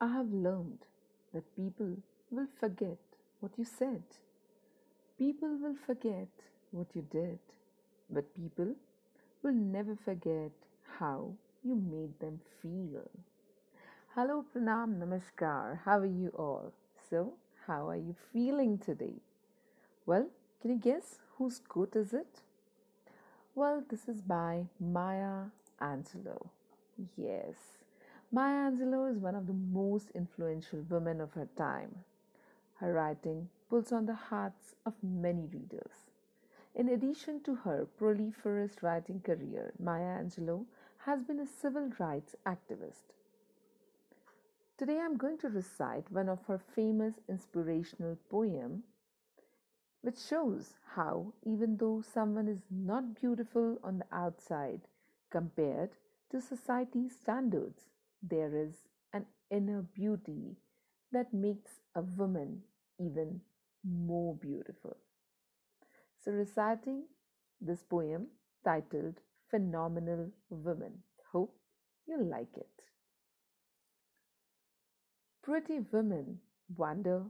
I have learned that people will forget what you said. People will forget what you did. But people will never forget how you made them feel. Hello, Pranam, Namaskar. How are you all? So, how are you feeling today? Well, can you guess whose quote is it? Well, this is by Maya Angelou. Yes, Maya Angelou is one of the most influential women of her time. Her writing pulls on the hearts of many readers. In addition to her proliferous writing career, Maya Angelou has been a civil rights activist. Today I'm going to recite one of her famous inspirational poem which shows how even though someone is not beautiful on the outside compared to society's standards, there is an inner beauty that makes a woman even more beautiful. So, reciting this poem titled Phenomenal Woman. Hope you like it. Pretty women wonder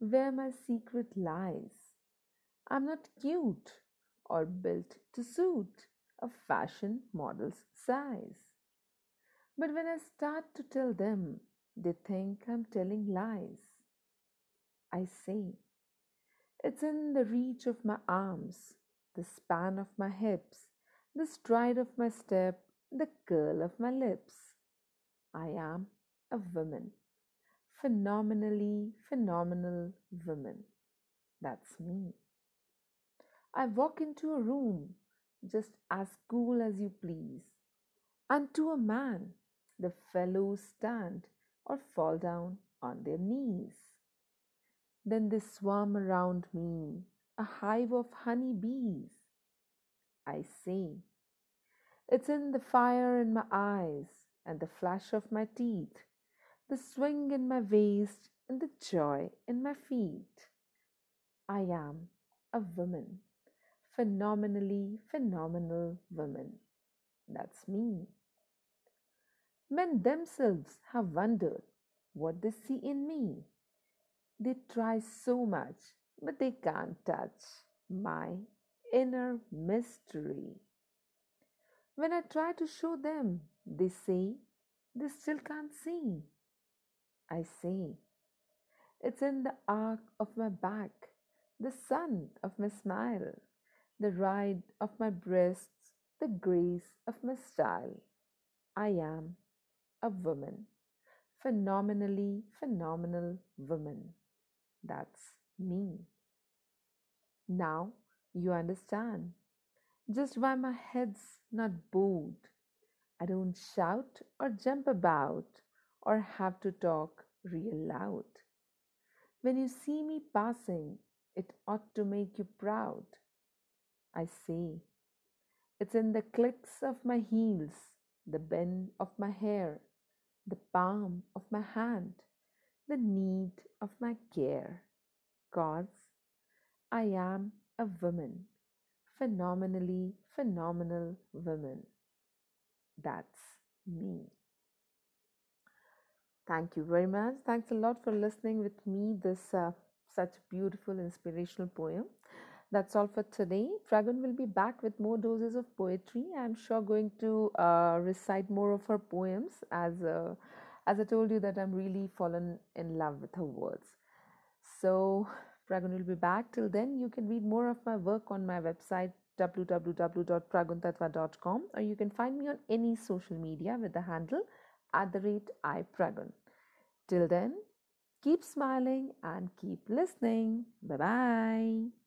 where my secret lies. I'm not cute or built to suit a fashion model's size. But when I start to tell them, they think I'm telling lies. I say, it's in the reach of my arms, the span of my hips, the stride of my step, the curl of my lips. I am a woman, phenomenally phenomenal woman. That's me. I walk into a room just as cool as you please, and to a man, the fellows stand or fall down on their knees. Then they swarm around me, a hive of honey bees. I say, it's in the fire in my eyes and the flash of my teeth, the swing in my waist and the joy in my feet. I am a woman, phenomenally phenomenal woman. That's me. Men themselves have wondered what they see in me. They try so much, but they can't touch my inner mystery. When I try to show them, they say they still can't see. I say, it's in the arc of my back, the sun of my smile, the ride of my breasts, the grace of my style. I am a woman, phenomenally phenomenal woman. That's me. Now you understand just why my head's not bowed. I don't shout or jump about or have to talk real loud. When you see me passing, it ought to make you proud. I say, it's in the clicks of my heels, the bend of my hair, the palm of my hand, the need of my care. Cause I am a woman, phenomenally phenomenal woman. That's me. Thank you very much. Thanks a lot for listening with me this uh, such beautiful inspirational poem. That's all for today. Pragun will be back with more doses of poetry. I'm sure going to uh, recite more of her poems as uh, as I told you that I'm really fallen in love with her words. So Pragun will be back. Till then, you can read more of my work on my website www.praguntatva.com or you can find me on any social media with the handle at the rate ipragun. Till then, keep smiling and keep listening. Bye bye.